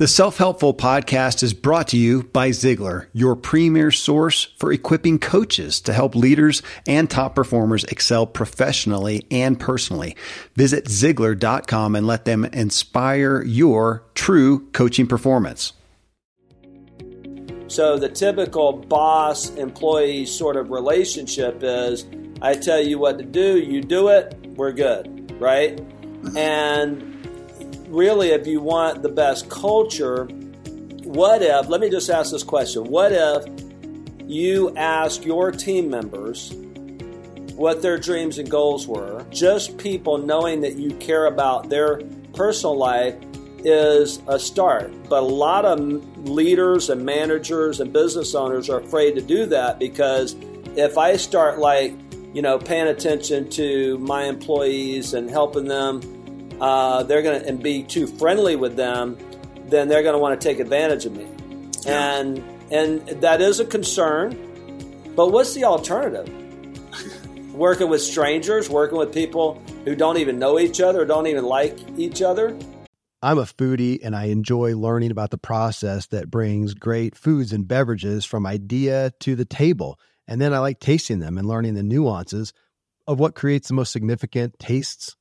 The Self Helpful podcast is brought to you by Ziglar, your premier source for equipping coaches to help leaders and top performers excel professionally and personally. Visit Ziglar.com and let them inspire your true coaching performance. So, the typical boss employee sort of relationship is I tell you what to do, you do it, we're good, right? And really, if you want the best culture, what if, let me just ask this question what if you ask your team members what their dreams and goals were? Just people knowing that you care about their personal life is a start. But a lot of leaders and managers and business owners are afraid to do that because if I start like, you know, paying attention to my employees and helping them uh, they're going to and be too friendly with them, then they're going to want to take advantage of me, yeah. and and that is a concern. But what's the alternative? working with strangers, working with people who don't even know each other, don't even like each other. I'm a foodie and I enjoy learning about the process that brings great foods and beverages from idea to the table. And then I like tasting them and learning the nuances of what creates the most significant tastes,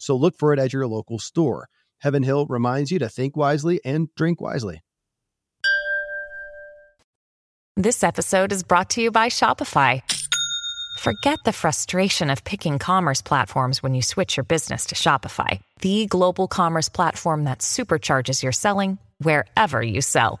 So look for it at your local store. Heaven Hill reminds you to think wisely and drink wisely. This episode is brought to you by Shopify. Forget the frustration of picking commerce platforms when you switch your business to Shopify, the global commerce platform that supercharges your selling wherever you sell.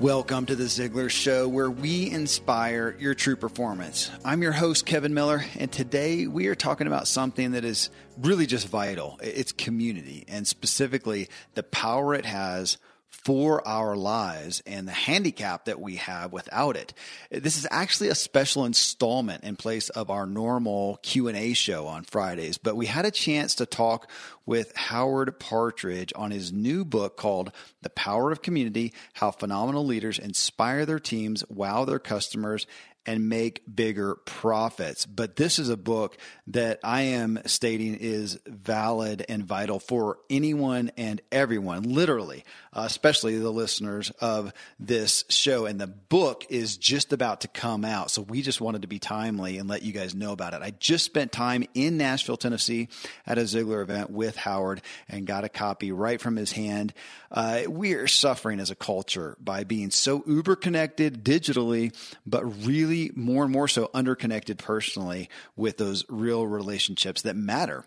Welcome to the Ziglar Show, where we inspire your true performance. I'm your host, Kevin Miller, and today we are talking about something that is really just vital. It's community, and specifically the power it has for our lives and the handicap that we have without it. This is actually a special installment in place of our normal Q&A show on Fridays, but we had a chance to talk with Howard Partridge on his new book called The Power of Community: How Phenomenal Leaders Inspire Their Teams, Wow Their Customers, and make bigger profits. But this is a book that I am stating is valid and vital for anyone and everyone, literally, uh, especially the listeners of this show. And the book is just about to come out. So we just wanted to be timely and let you guys know about it. I just spent time in Nashville, Tennessee at a Ziglar event with Howard and got a copy right from his hand. Uh, we are suffering as a culture by being so uber connected digitally, but really more and more so underconnected personally with those real relationships that matter.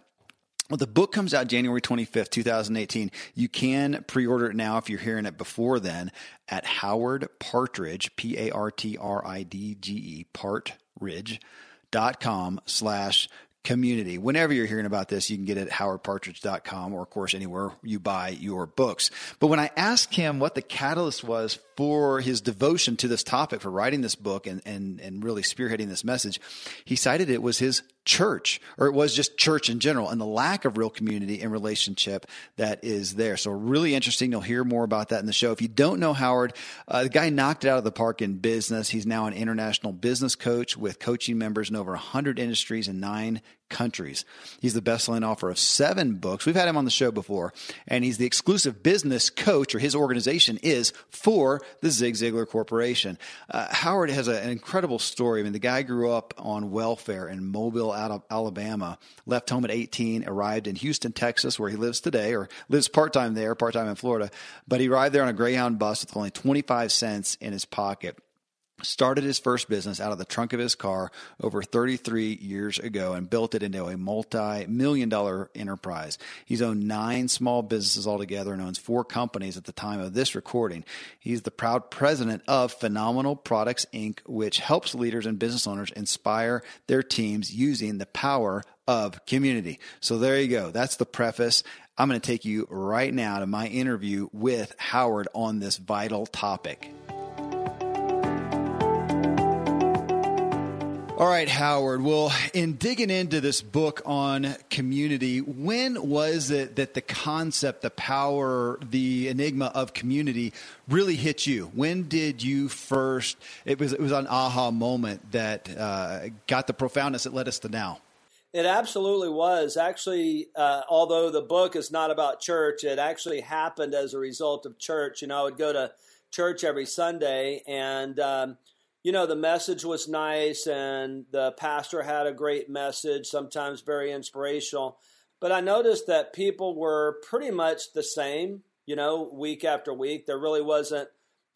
Well, the book comes out January 25th, 2018. You can pre order it now if you're hearing it before then at Howard Partridge, P A R T R I D G E, partridge.com slash community. Whenever you're hearing about this, you can get it at howardpartridge.com or, of course, anywhere you buy your books. But when I asked him what the catalyst was for his devotion to this topic, for writing this book and, and, and really spearheading this message, he cited it was his church, or it was just church in general, and the lack of real community and relationship that is there. So, really interesting. You'll hear more about that in the show. If you don't know Howard, uh, the guy knocked it out of the park in business. He's now an international business coach with coaching members in over 100 industries and nine countries. He's the best-selling author of seven books. We've had him on the show before, and he's the exclusive business coach, or his organization is for the Zig Ziglar Corporation. Uh, Howard has a, an incredible story. I mean, the guy grew up on welfare in Mobile, Alabama, left home at 18, arrived in Houston, Texas, where he lives today, or lives part-time there, part-time in Florida. But he arrived there on a Greyhound bus with only 25 cents in his pocket started his first business out of the trunk of his car over 33 years ago and built it into a multi-million dollar enterprise. He's owned nine small businesses altogether and owns four companies at the time of this recording. He's the proud president of Phenomenal Products Inc., which helps leaders and business owners inspire their teams using the power of community. So there you go. That's the preface. I'm going to take you right now to my interview with Howard on this vital topic. All right, Howard. Well, in digging into this book on community, when was it that the concept, the power, the enigma of community really hit you? When did you first? It was it was an aha moment that uh, got the profoundness that led us to now. It absolutely was. Actually, uh, although the book is not about church, it actually happened as a result of church. You know, I would go to church every Sunday and. Um, you know, the message was nice and the pastor had a great message, sometimes very inspirational. But I noticed that people were pretty much the same, you know, week after week. There really wasn't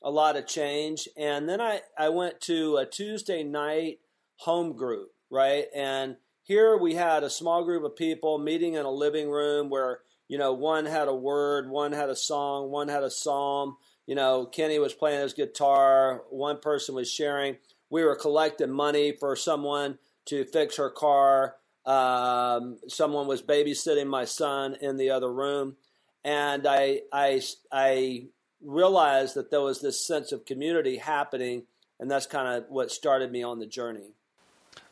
a lot of change. And then I, I went to a Tuesday night home group, right? And here we had a small group of people meeting in a living room where, you know, one had a word, one had a song, one had a psalm you know, Kenny was playing his guitar. One person was sharing. We were collecting money for someone to fix her car. Um, someone was babysitting my son in the other room, and I, I, I realized that there was this sense of community happening, and that's kind of what started me on the journey.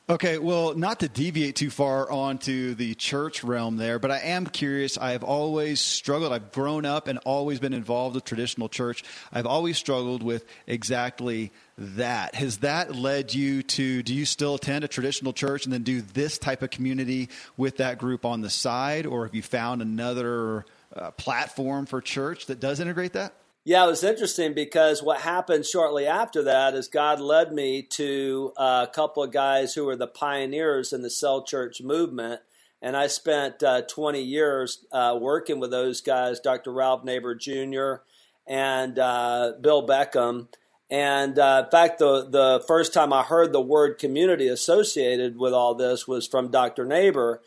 Okay, well, not to deviate too far onto the church realm there, but I am curious. I have always struggled. I've grown up and always been involved with traditional church. I've always struggled with exactly that. Has that led you to, do you still attend a traditional church and then do this type of community with that group on the side? Or have you found another uh, platform for church that does integrate that? Yeah, it was interesting because what happened shortly after that is God led me to a couple of guys who were the pioneers in the cell church movement. And I spent uh, 20 years uh, working with those guys, Dr. Ralph Neighbour Jr. and uh, Bill Beckham. And uh, in fact, the, the first time I heard the word community associated with all this was from Dr. Neighbour.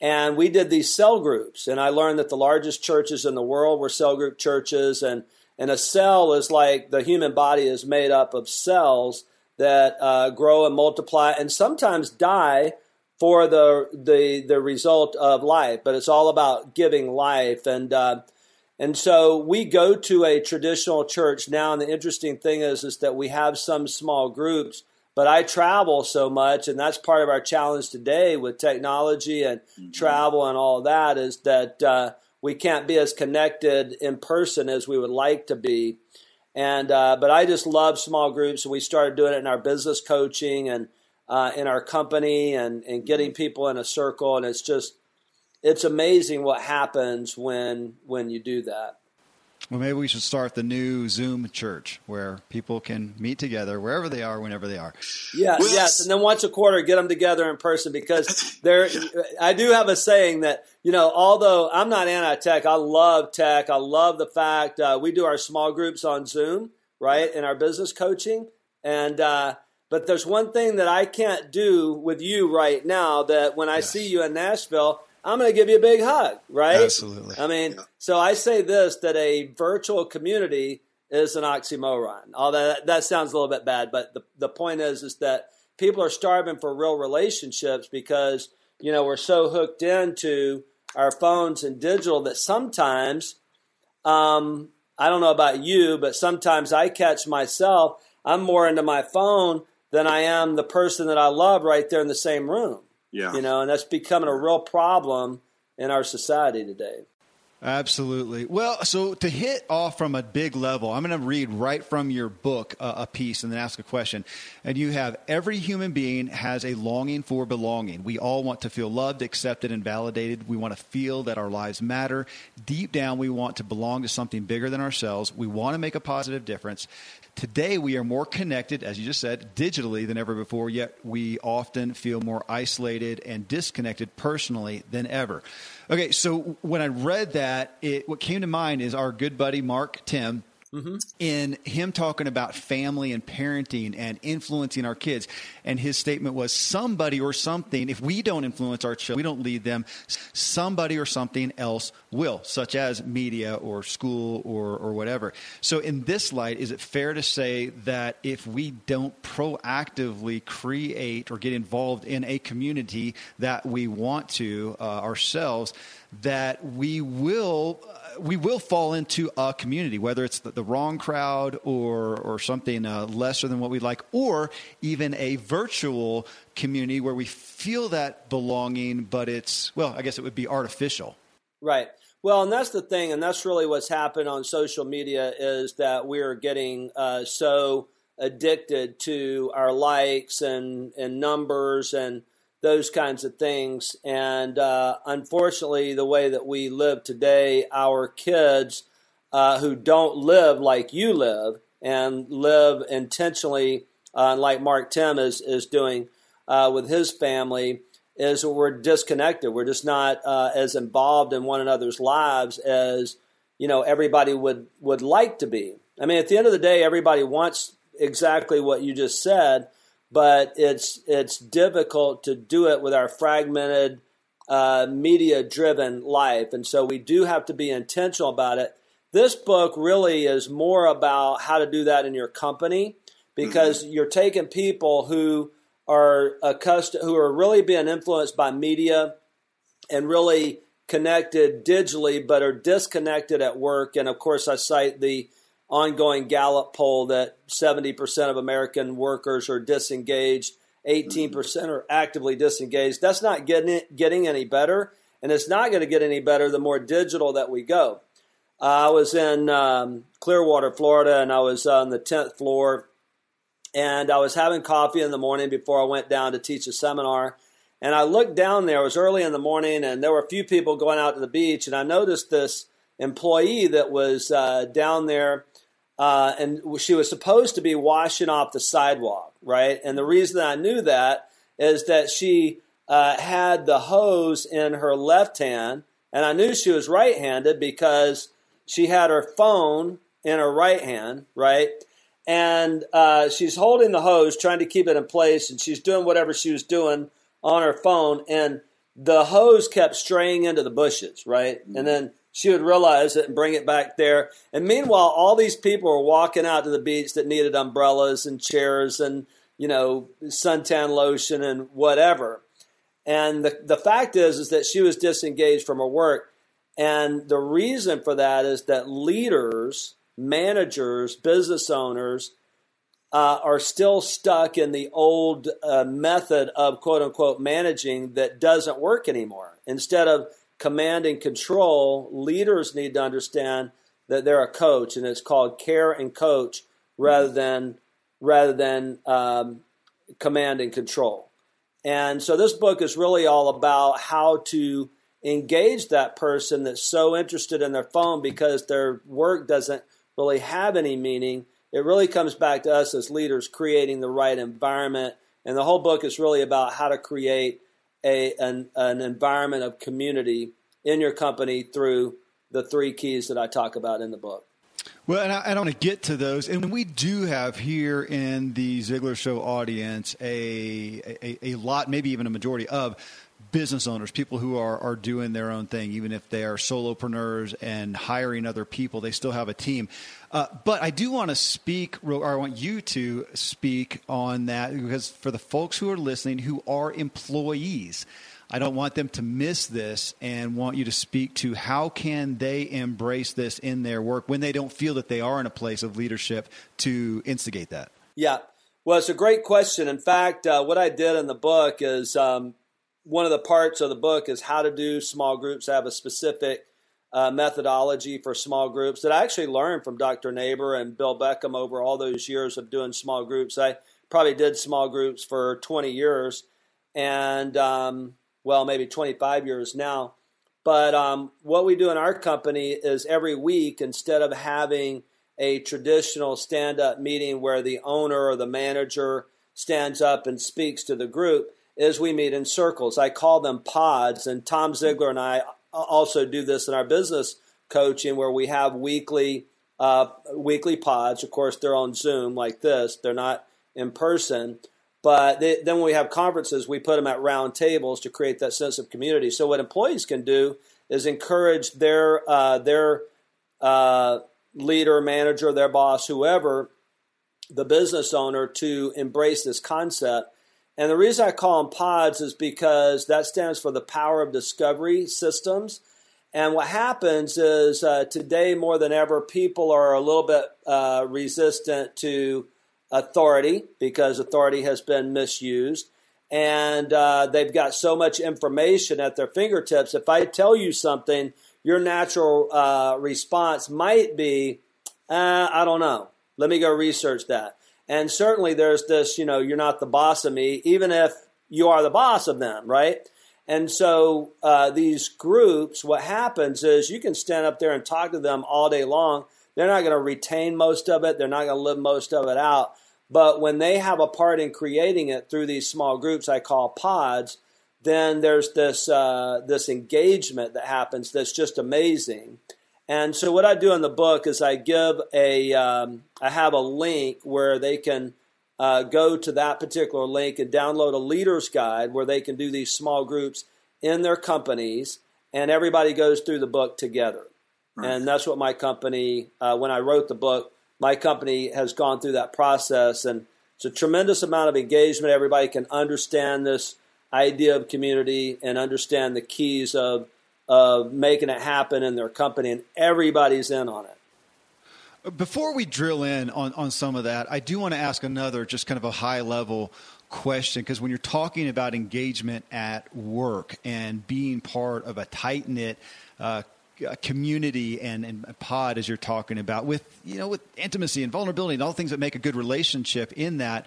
And we did these cell groups. And I learned that the largest churches in the world were cell group churches. And and a cell is like the human body is made up of cells that uh, grow and multiply and sometimes die for the, the the result of life. But it's all about giving life and. Uh, and so we go to a traditional church now, and the interesting thing is, is that we have some small groups, but I travel so much, and that's part of our challenge today with technology and mm-hmm. travel and all that is that uh, we can't be as connected in person as we would like to be. And uh, but I just love small groups. And we started doing it in our business coaching and uh, in our company and and getting people in a circle. And it's just it's amazing what happens when when you do that. Well, maybe we should start the new Zoom church where people can meet together wherever they are, whenever they are. Well, yes, and then once a quarter, get them together in person because there. I do have a saying that you know, although I'm not anti-tech, I love tech. I love the fact uh, we do our small groups on Zoom, right, in our business coaching, and uh, but there's one thing that I can't do with you right now. That when I yes. see you in Nashville, I'm going to give you a big hug, right? Absolutely. I mean, yeah. so I say this that a virtual community is an oxymoron. Although that, that sounds a little bit bad, but the, the point is is that people are starving for real relationships because, you know, we're so hooked into our phones and digital that sometimes um, I don't know about you, but sometimes I catch myself, I'm more into my phone than I am the person that I love right there in the same room. Yeah. You know, and that's becoming a real problem in our society today. Absolutely. Well, so to hit off from a big level, I'm going to read right from your book uh, a piece and then ask a question. And you have every human being has a longing for belonging. We all want to feel loved, accepted, and validated. We want to feel that our lives matter. Deep down, we want to belong to something bigger than ourselves. We want to make a positive difference. Today, we are more connected, as you just said, digitally than ever before, yet we often feel more isolated and disconnected personally than ever. Okay, so when I read that, it, what came to mind is our good buddy Mark Timm mm-hmm. in him talking about family and parenting and influencing our kids. And his statement was somebody or something, if we don't influence our children, we don't lead them, somebody or something else will, such as media or school or, or whatever. So, in this light, is it fair to say that if we don't proactively create or get involved in a community that we want to uh, ourselves, that we will we will fall into a community, whether it's the, the wrong crowd or or something uh, lesser than what we like, or even a virtual community where we feel that belonging, but it's well, I guess it would be artificial. Right. Well, and that's the thing, and that's really what's happened on social media is that we are getting uh, so addicted to our likes and and numbers and those kinds of things. And uh, unfortunately, the way that we live today, our kids uh, who don't live like you live and live intentionally, uh, like Mark Timm is, is doing uh, with his family, is we're disconnected. We're just not uh, as involved in one another's lives as you know everybody would would like to be. I mean, at the end of the day, everybody wants exactly what you just said but it's it's difficult to do it with our fragmented, uh, media-driven life, and so we do have to be intentional about it. This book really is more about how to do that in your company because mm-hmm. you're taking people who are accustomed, who are really being influenced by media and really connected digitally, but are disconnected at work. And of course, I cite the ongoing Gallup poll that 70% of American workers are disengaged, 18% are actively disengaged. That's not getting it, getting any better, and it's not going to get any better the more digital that we go. Uh, I was in um, Clearwater, Florida, and I was on the 10th floor, and I was having coffee in the morning before I went down to teach a seminar. And I looked down there, it was early in the morning, and there were a few people going out to the beach, and I noticed this employee that was uh, down there uh, and she was supposed to be washing off the sidewalk, right? And the reason I knew that is that she uh, had the hose in her left hand, and I knew she was right handed because she had her phone in her right hand, right? And uh, she's holding the hose, trying to keep it in place, and she's doing whatever she was doing on her phone, and the hose kept straying into the bushes, right? And then she would realize it and bring it back there. And meanwhile, all these people were walking out to the beach that needed umbrellas and chairs and, you know, suntan lotion and whatever. And the, the fact is, is that she was disengaged from her work. And the reason for that is that leaders, managers, business owners uh, are still stuck in the old uh, method of quote unquote managing that doesn't work anymore. Instead of command and control, leaders need to understand that they're a coach, and it's called care and coach rather than rather than um, command and control. And so this book is really all about how to engage that person that's so interested in their phone because their work doesn't really have any meaning. It really comes back to us as leaders creating the right environment. And the whole book is really about how to create a, an, an environment of community in your company through the three keys that I talk about in the book. Well, and I, I want to get to those. And we do have here in the Ziglar Show audience a, a, a lot, maybe even a majority of business owners, people who are, are doing their own thing, even if they are solopreneurs and hiring other people, they still have a team. Uh, but I do want to speak, or I want you to speak on that because for the folks who are listening who are employees, I don't want them to miss this and want you to speak to how can they embrace this in their work when they don't feel that they are in a place of leadership to instigate that. Yeah. Well, it's a great question. In fact, uh, what I did in the book is um, one of the parts of the book is how to do small groups. Have a specific uh, methodology for small groups that I actually learned from Dr. Neighbour and Bill Beckham over all those years of doing small groups. I probably did small groups for 20 years and, um, well, maybe 25 years now. But um, what we do in our company is every week, instead of having a traditional stand up meeting where the owner or the manager stands up and speaks to the group, is we meet in circles. I call them pods, and Tom Ziglar and I also do this in our business coaching where we have weekly uh, weekly pods. Of course, they're on Zoom like this; they're not in person. But they, then when we have conferences, we put them at round tables to create that sense of community. So what employees can do is encourage their uh, their uh, leader, manager, their boss, whoever, the business owner, to embrace this concept and the reason I call them pods is because that stands for the power of discovery systems. And what happens is uh, today, more than ever, people are a little bit uh, resistant to authority because authority has been misused. And uh, they've got so much information at their fingertips. If I tell you something, your natural uh, response might be, uh, I don't know. Let me go research that. And certainly there's this, you know, you're not the boss of me, even if you are the boss of them, right? And so uh, these groups, what happens is you can stand up there and talk to them all day long. They're not going to retain most of it, they're not going to live most of it out. But when they have a part in creating it through these small groups I call pods, then there's this uh, this engagement that happens that's just amazing. And so what I do in the book is I give a um, I have a link where they can uh, go to that particular link and download a leader's guide where they can do these small groups in their companies, and everybody goes through the book together. Right. And that's what my company, uh, when I wrote the book, my company has gone through that process, and it's a tremendous amount of engagement. Everybody can understand this idea of community and understand the keys of of making it happen in their company, and everybody's in on it. Before we drill in on, on some of that, I do want to ask another, just kind of a high level question, because when you're talking about engagement at work and being part of a tight knit uh, community and, and pod, as you're talking about, with you know with intimacy and vulnerability and all the things that make a good relationship in that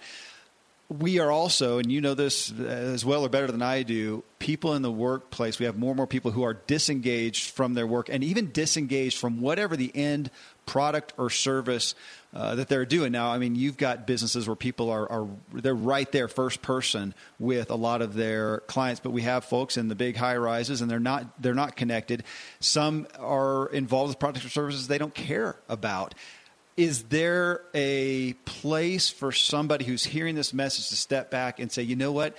we are also, and you know this as well or better than I do, people in the workplace. We have more and more people who are disengaged from their work and even disengaged from whatever the end product or service uh, that they're doing. Now, I mean, you've got businesses where people are, are they're right there first person with a lot of their clients, but we have folks in the big high rises and they're not they're not connected. Some are involved with products or services they don't care about is there a place for somebody who's hearing this message to step back and say, you know what,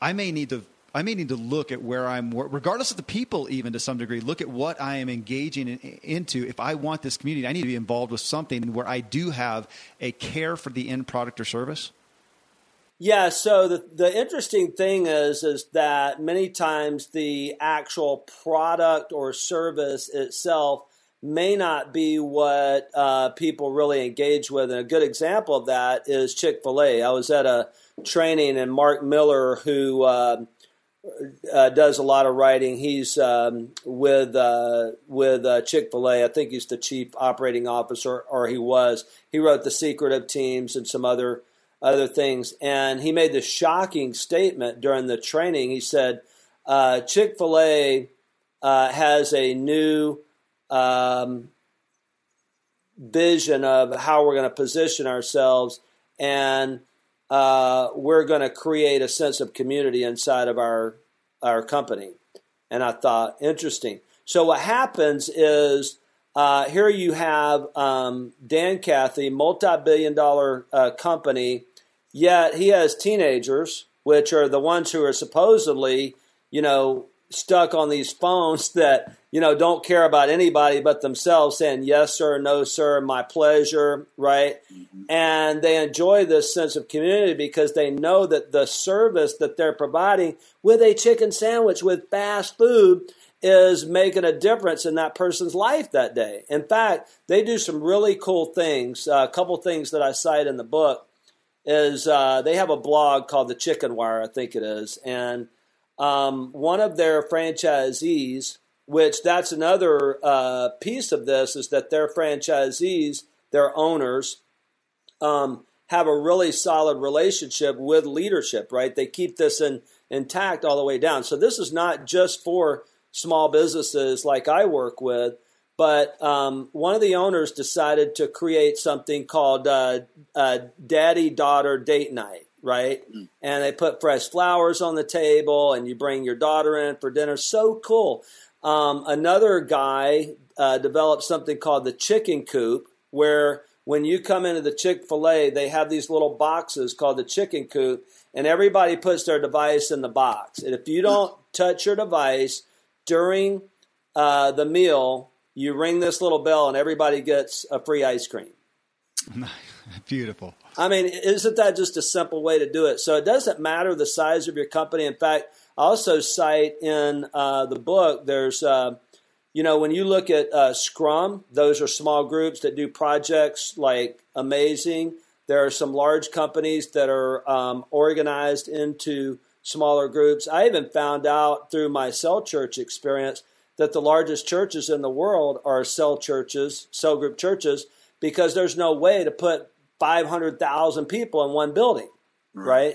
I may need to I may need to look at where I'm, regardless of the people, even to some degree, look at what I am engaging in, into. If I want this community, I need to be involved with something where I do have a care for the end product or service. Yeah. So the the interesting thing is is that many times the actual product or service itself may not be what uh, people really engage with. And a good example of that is Chick fil A. I was at a training, and Mark Miller, who uh, uh, does a lot of writing, he's um, with uh, with uh, Chick fil A. I think he's the chief operating officer, or he was. He wrote The Secret of Teams and some other other things. And he made this shocking statement during the training. He said, uh, Chick fil A has a new um, vision of how we're going to position ourselves, and uh, we're going to create a sense of community inside of our our company. And I thought, interesting. So what happens is uh, here you have um, Dan Cathy, multi-billion-dollar uh, company, yet he has teenagers, which are the ones who are supposedly, you know, stuck on these phones that you know don't care about anybody but themselves saying yes sir no sir my pleasure right? Mm-hmm. and they enjoy this sense of community because they know that the service that they're providing with a chicken sandwich with fast food is making a difference in that person's life that day. In fact they do some really cool things. Uh, a couple things that i cite in the book is uh, they have a blog called the chicken wire i think it is and um, one of their franchisees which that's another uh, piece of this is that their franchisees, their owners, um, have a really solid relationship with leadership, right? They keep this in, intact all the way down. So this is not just for small businesses like I work with, but um, one of the owners decided to create something called uh, uh, Daddy Daughter Date Night, right? Mm. And they put fresh flowers on the table, and you bring your daughter in for dinner. So cool. Um, another guy uh, developed something called the Chicken Coop, where when you come into the Chick fil A, they have these little boxes called the Chicken Coop, and everybody puts their device in the box. And if you don't touch your device during uh, the meal, you ring this little bell and everybody gets a free ice cream. Beautiful. I mean, isn't that just a simple way to do it? So it doesn't matter the size of your company. In fact, I also cite in uh, the book, there's, uh, you know, when you look at uh, Scrum, those are small groups that do projects like amazing. There are some large companies that are um, organized into smaller groups. I even found out through my cell church experience that the largest churches in the world are cell churches, cell group churches, because there's no way to put 500,000 people in one building, right? right?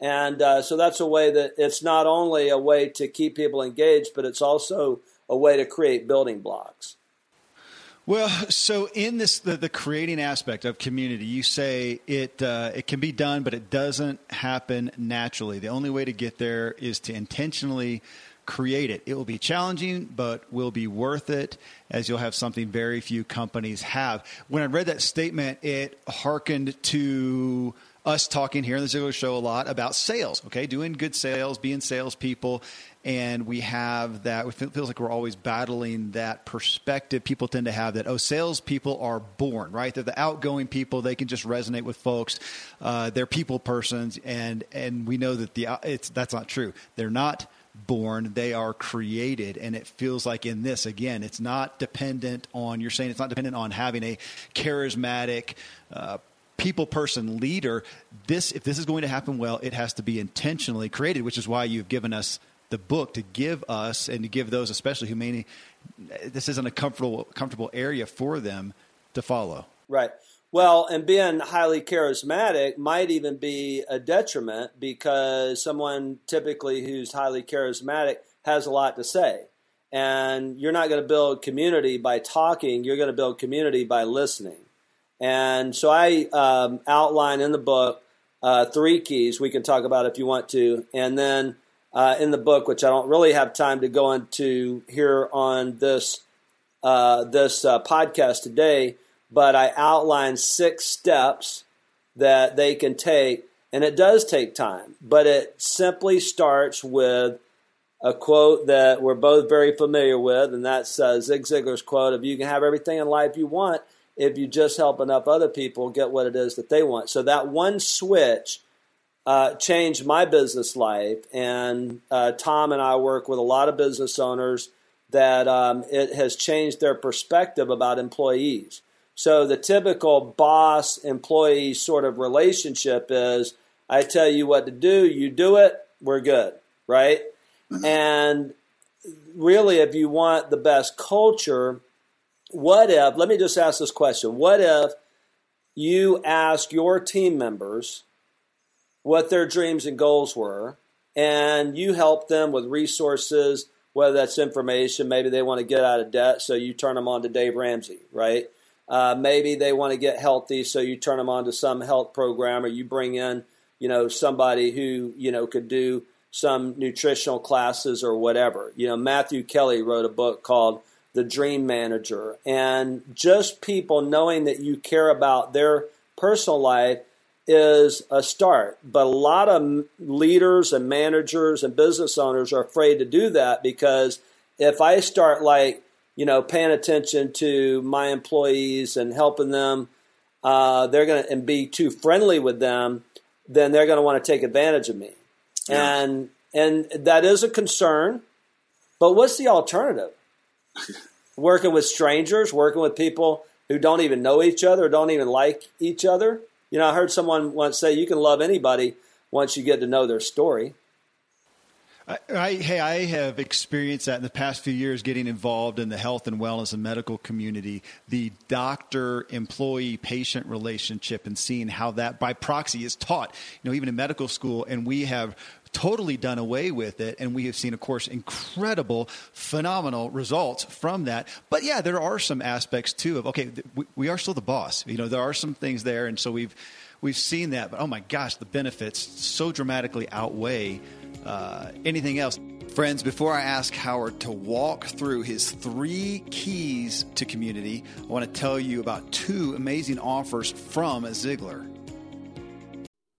And uh, so that's a way that it's not only a way to keep people engaged, but it's also a way to create building blocks. Well, so in this the, the creating aspect of community, you say it uh, it can be done, but it doesn't happen naturally. The only way to get there is to intentionally create it. It will be challenging, but will be worth it as you'll have something very few companies have. When I read that statement, it hearkened to us talking here in the Ziglar Show a lot about sales, okay? Doing good sales, being salespeople. And we have that, it feels like we're always battling that perspective. People tend to have that, oh, salespeople are born, right? They're the outgoing people. They can just resonate with folks. Uh, they're people persons. And, and we know that the, it's, that's not true. They're not born, they are created. And it feels like in this, again, it's not dependent on, you're saying it's not dependent on having a charismatic, uh, people person leader. This, if this is going to happen well, it has to be intentionally created, which is why you've given us the book to give us and to give those, especially who may, this isn't a comfortable, comfortable area for them to follow. Right. Well, and being highly charismatic might even be a detriment because someone typically who's highly charismatic has a lot to say. And you're not going to build community by talking, you're going to build community by listening. And so I um, outline in the book uh, three keys we can talk about if you want to. And then uh, in the book, which I don't really have time to go into here on this, uh, this uh, podcast today, but I outline six steps that they can take. And it does take time, but it simply starts with a quote that we're both very familiar with, and that's uh, Zig Ziglar's quote of You can have everything in life you want if you just help enough other people get what it is that they want. So that one switch uh, changed my business life. And uh, Tom and I work with a lot of business owners that um, it has changed their perspective about employees. So the typical boss employee sort of relationship is I tell you what to do, you do it, we're good, right? Mm-hmm. And really, if you want the best culture, what if, let me just ask this question what if you ask your team members what their dreams and goals were, and you help them with resources, whether that's information, maybe they want to get out of debt, so you turn them on to Dave Ramsey, right? Uh, maybe they want to get healthy, so you turn them on to some health program, or you bring in, you know, somebody who you know could do some nutritional classes or whatever. You know, Matthew Kelly wrote a book called The Dream Manager, and just people knowing that you care about their personal life is a start. But a lot of leaders and managers and business owners are afraid to do that because if I start like you know, paying attention to my employees and helping them, uh, they're going to and be too friendly with them, then they're going to want to take advantage of me, yeah. and and that is a concern. But what's the alternative? working with strangers, working with people who don't even know each other, don't even like each other. You know, I heard someone once say you can love anybody once you get to know their story. I, hey, I have experienced that in the past few years getting involved in the health and wellness and medical community, the doctor employee patient relationship and seeing how that by proxy is taught, you know, even in medical school. And we have totally done away with it. And we have seen, of course, incredible, phenomenal results from that. But yeah, there are some aspects too of, okay, we, we are still the boss. You know, there are some things there. And so we've, we've seen that. But oh my gosh, the benefits so dramatically outweigh uh, anything else. Friends, before I ask Howard to walk through his three keys to community, I want to tell you about two amazing offers from Ziglar.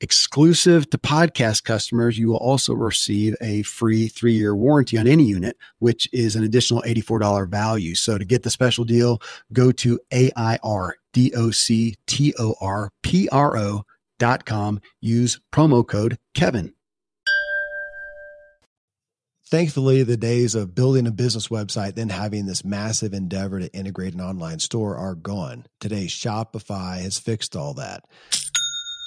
Exclusive to podcast customers, you will also receive a free three year warranty on any unit, which is an additional $84 value. So to get the special deal, go to A-I-R-D-O-C-T-O-R-P-R-O.com. Use promo code Kevin. Thankfully, the days of building a business website, then having this massive endeavor to integrate an online store are gone. Today, Shopify has fixed all that.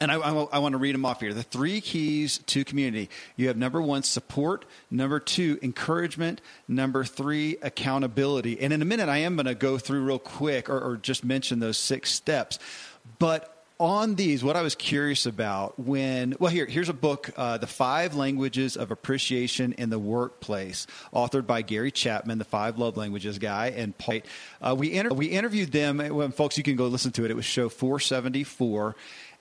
And I, I, I, want to read them off here. The three keys to community. You have number one, support. Number two, encouragement. Number three, accountability. And in a minute, I am going to go through real quick or, or just mention those six steps. But on these, what I was curious about when, well, here, here's a book, uh, The Five Languages of Appreciation in the Workplace, authored by Gary Chapman, the Five Love Languages guy, and Paul. Uh, we, inter- we interviewed them, well, folks, you can go listen to it. It was show 474.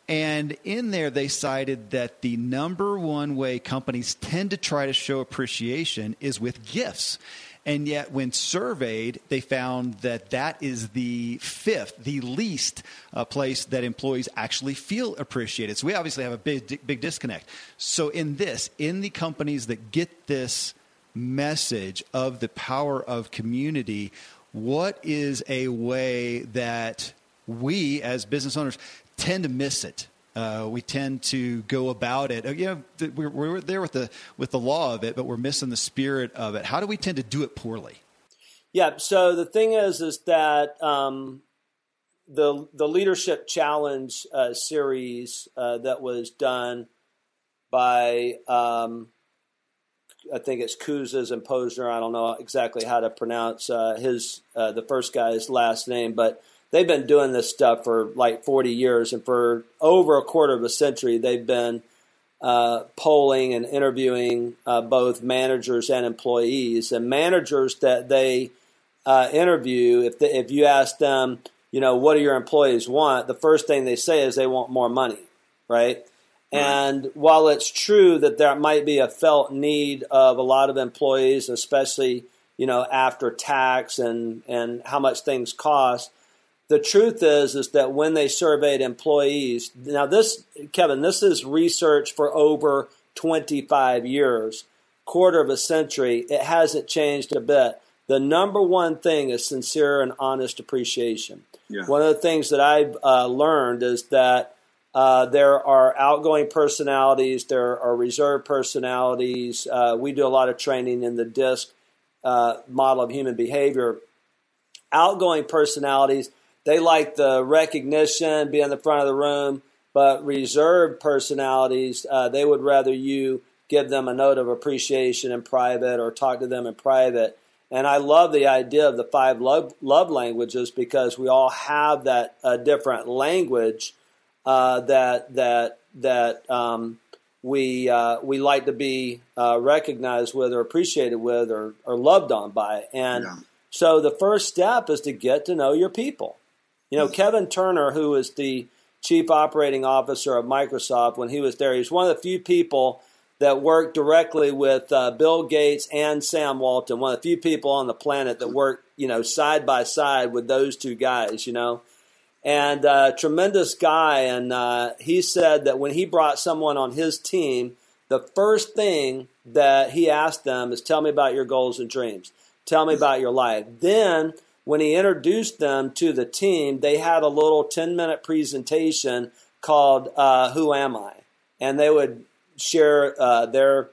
And in there, they cited that the number one way companies tend to try to show appreciation is with gifts. And yet, when surveyed, they found that that is the fifth, the least uh, place that employees actually feel appreciated. So we obviously have a big, big disconnect. So in this, in the companies that get this message of the power of community, what is a way that we as business owners tend to miss it? Uh, we tend to go about it. Uh, you know, we're, we're, there with the with the law of it, but we're missing the spirit of it. How do we tend to do it poorly? Yeah. So the thing is, is that um, the the leadership challenge uh, series uh, that was done by um, I think it's Kouzes and Posner. I don't know exactly how to pronounce uh, his uh, the first guy's last name, but they've been doing this stuff for like 40 years, and for over a quarter of a century, they've been uh, polling and interviewing uh, both managers and employees. And managers that they uh, interview, if they, if you ask them, you know, what do your employees want? The first thing they say is they want more money, right? And while it's true that there might be a felt need of a lot of employees, especially you know after tax and and how much things cost, the truth is is that when they surveyed employees now this kevin this is research for over 25 years quarter of a century. It hasn't changed a bit. The number one thing is sincere and honest appreciation. Yeah. one of the things that i've uh, learned is that uh, there are outgoing personalities there are reserved personalities. Uh, we do a lot of training in the DISC uh, model of human behavior. Outgoing personalities they like the recognition, be in the front of the room, but reserved personalities, uh, they would rather you give them a note of appreciation in private or talk to them in private. And I love the idea of the five love, love languages because we all have that uh, different language uh, that that that um, we uh, we like to be uh, recognized with or appreciated with or, or loved on by. And yeah. so the first step is to get to know your people. You know, Kevin Turner, who is the chief operating officer of Microsoft, when he was there, he's one of the few people that worked directly with uh, Bill Gates and Sam Walton, one of the few people on the planet that worked, you know, side by side with those two guys, you know. And uh, tremendous guy. And uh, he said that when he brought someone on his team, the first thing that he asked them is, Tell me about your goals and dreams. Tell me about your life. Then when he introduced them to the team, they had a little 10 minute presentation called uh, Who Am I? And they would share uh, their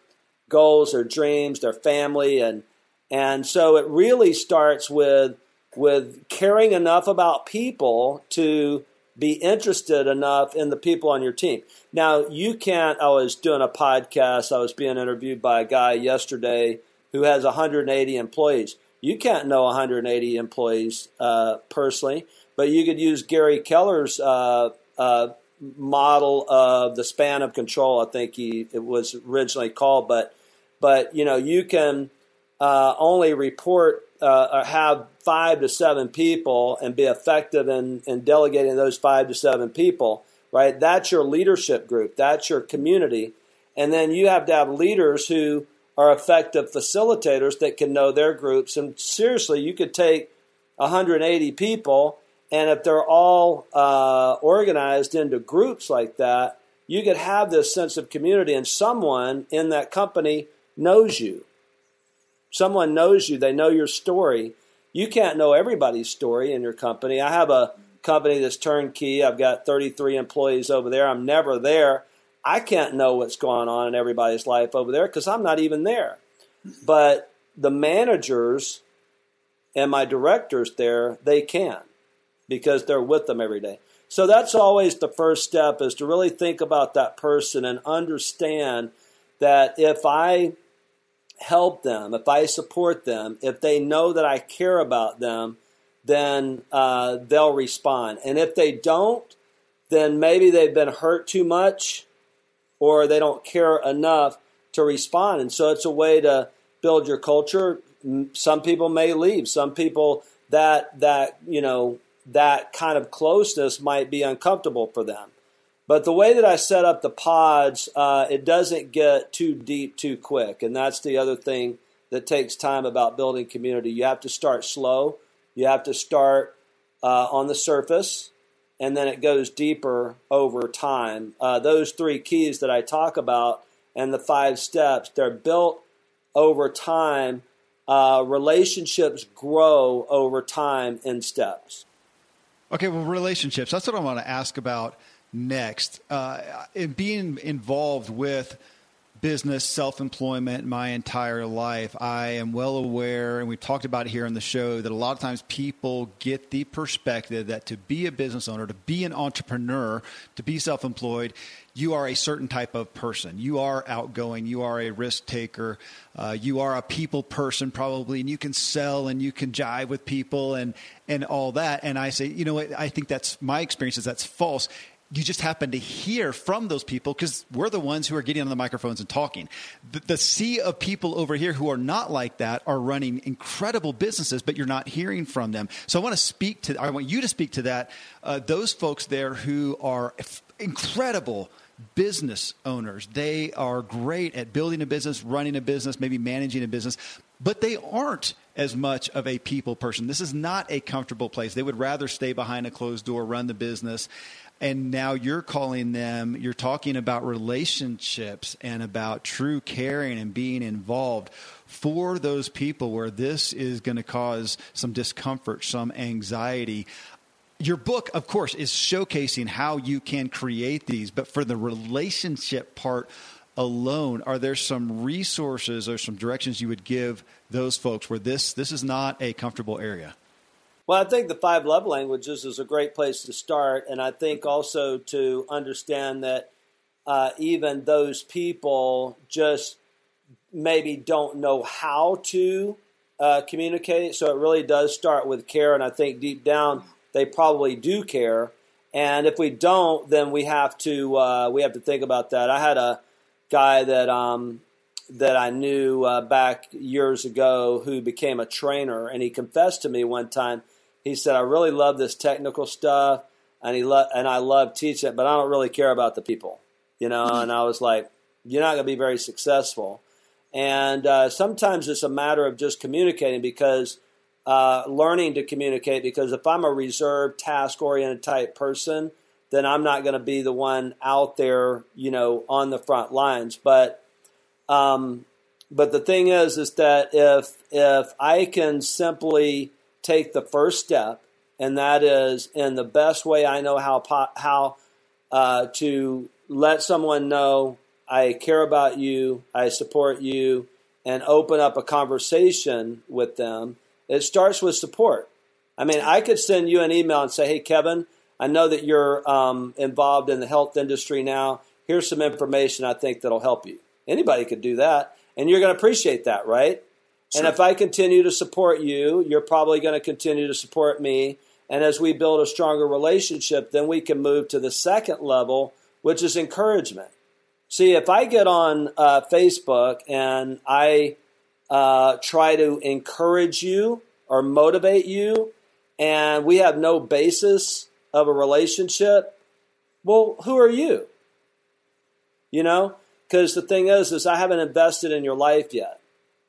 goals, their dreams, their family. And, and so it really starts with, with caring enough about people to be interested enough in the people on your team. Now, you can't, I was doing a podcast, I was being interviewed by a guy yesterday who has 180 employees you can't know 180 employees uh, personally, but you could use Gary Keller's uh, uh, model of the span of control. I think he it was originally called, but but you know you can uh, only report uh, or have five to seven people and be effective in, in delegating those five to seven people. Right, that's your leadership group. That's your community, and then you have to have leaders who are effective facilitators that can know their groups. And seriously, you could take 180 people, and if they're all uh, organized into groups like that, you could have this sense of community, and someone in that company knows you. Someone knows you, they know your story. You can't know everybody's story in your company. I have a company that's turnkey. I've got 33 employees over there. I'm never there. I can't know what's going on in everybody's life over there because I'm not even there. But the managers and my directors there, they can. because they're with them every day. So that's always the first step is to really think about that person and understand that if I help them, if I support them, if they know that I care about them, then uh, they'll respond. And if they don't, then maybe they've been hurt too much or they don't care enough to respond. And so it's a way to build your culture. Some people may leave. Some people that that you know that kind of closeness might be uncomfortable for them. But the way that I set up the pods, uh, it doesn't get too deep too quick, and that's the other thing that takes time about building community. You have to start slow. You have to start uh, on the surface, and then it goes deeper over time. Uh, those three keys that I talk about and the five steps, they're built over time. Uh, relationships grow over time in steps. Okay, well, relationships. That's what I want to ask about next. Uh, in being involved with business, self employment my entire life, I am well aware, and we've talked about it here on the show, that a lot of times people get the perspective that to be a business owner, to be an entrepreneur, to be self employed, you are a certain type of person. You are outgoing. You are a risk taker. Uh, you are a people person, probably, and you can sell and you can jive with people and and all that. And I say, you know what? I think that's my experience is that's false you just happen to hear from those people because we're the ones who are getting on the microphones and talking. The, the, sea of people over here who are not like that are running incredible businesses, but you're not hearing from them. So I want to speak to, I want you to speak to that. Uh, those folks there who are f- incredible business owners. They are great at building a business, running a business, maybe managing a business, but they aren't as much of a people person. This is not a comfortable place. They would rather stay behind a closed door, run the business and now you're calling them you're talking about relationships and about true caring and being involved for those people where this is going to cause some discomfort some anxiety. Your book of course is showcasing how you can create these but for the relationship part alone are there some resources or some directions you would give those folks where this this is not a comfortable area well, I think the five love languages is a great place to start. And I think also to understand that uh, even those people just maybe don't know how to uh, communicate. So it really does start with care. And I think deep down, they probably do care. And if we don't, then we have to uh, we have to think about that. I had a guy that um, that I knew uh, back years ago who became a trainer, and he confessed to me one time he said, "I really love this technical stuff, and he lo- and I love teaching it, but I don't really care about the people, you know." Mm-hmm. And I was like, "You're not going to be very successful." And uh, sometimes it's a matter of just communicating because uh, learning to communicate. Because if I'm a reserved, task oriented type person, then I'm not going to be the one out there, you know, on the front lines. But um, but the thing is, is that if if I can simply take the first step, and that is in the best way I know how how uh, to let someone know I care about you, I support you, and open up a conversation with them. It starts with support. I mean, I could send you an email and say, "Hey, Kevin, I know that you're um, involved in the health industry now. Here's some information I think that'll help you." Anybody could do that, and you're going to appreciate that, right? Sure. And if I continue to support you, you're probably going to continue to support me. And as we build a stronger relationship, then we can move to the second level, which is encouragement. See, if I get on uh, Facebook and I uh, try to encourage you or motivate you, and we have no basis of a relationship, well, who are you? You know, because the thing is, is I haven't invested in your life yet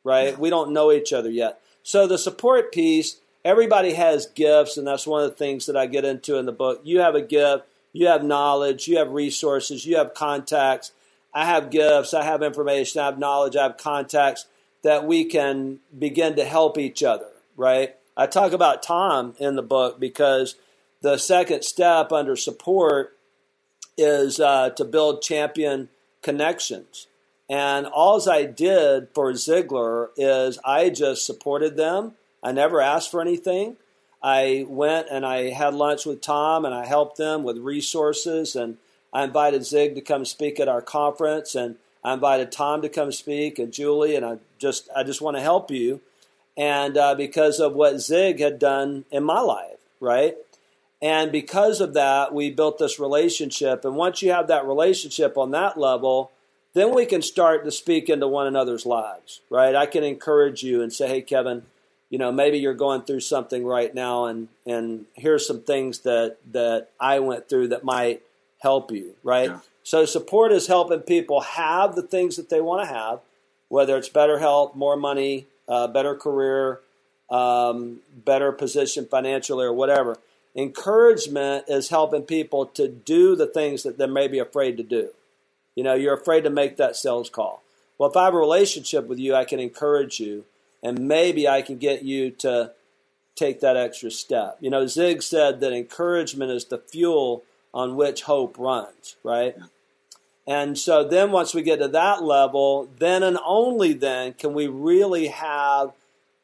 right? We don't know each other yet. So the support piece, everybody has gifts, and that's one of the things that I get into in the book. You have a gift, you have knowledge, you have resources, you have contacts. I have gifts, I have information, I have knowledge, I have contacts that we can begin to help each other, right? I talk about Tom in the book because the second step under support is uh, to build champion connections. And all I did for Ziglar is I just supported them. I never asked for anything. I went and I had lunch with Tom and I helped them with resources and I invited Zig to come speak at our conference and I invited Tom to come speak and Julie and I just I just want to help you and uh, because of what Zig had done in my life, right? And because of that, we built this relationship. And once you have that relationship on that level, then we can start to speak into one another's lives, right? I can encourage you and say, hey, Kevin, you know, maybe you're going through something right now, and and here's some things that that I went through that might help you, right? Yeah. So support is helping people have the things that they want to have, whether it's better health, more money, uh, better career, um, better position financially, or whatever. Encouragement is helping people to do the things that they may be afraid to do. You know, you're afraid to make that sales call. Well, if I have a relationship with you, I can encourage you, and maybe I can get you to take that extra step. You know, Zig said that encouragement is the fuel on which hope runs, right? Yeah. And so then once we get to that level, then and only then can we really have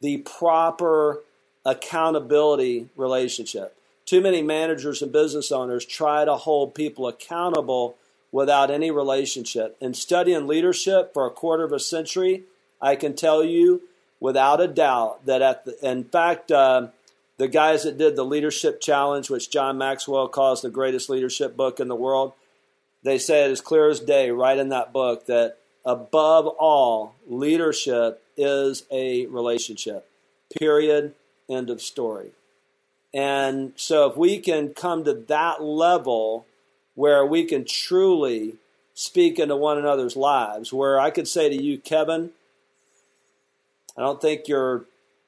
the proper accountability relationship. Too many managers and business owners try to hold people accountable without any relationship. In studying leadership for a quarter of a century, I can tell you without a doubt that at the, in fact, uh, the guys that did the leadership challenge, which John Maxwell calls the greatest leadership book in the world, they say it as clear as day right in that book that above all, leadership is a relationship. Period. End of story. And so, if we can come to that level where we can truly speak into one another's lives, where I could say to you, Kevin, I don't think you're,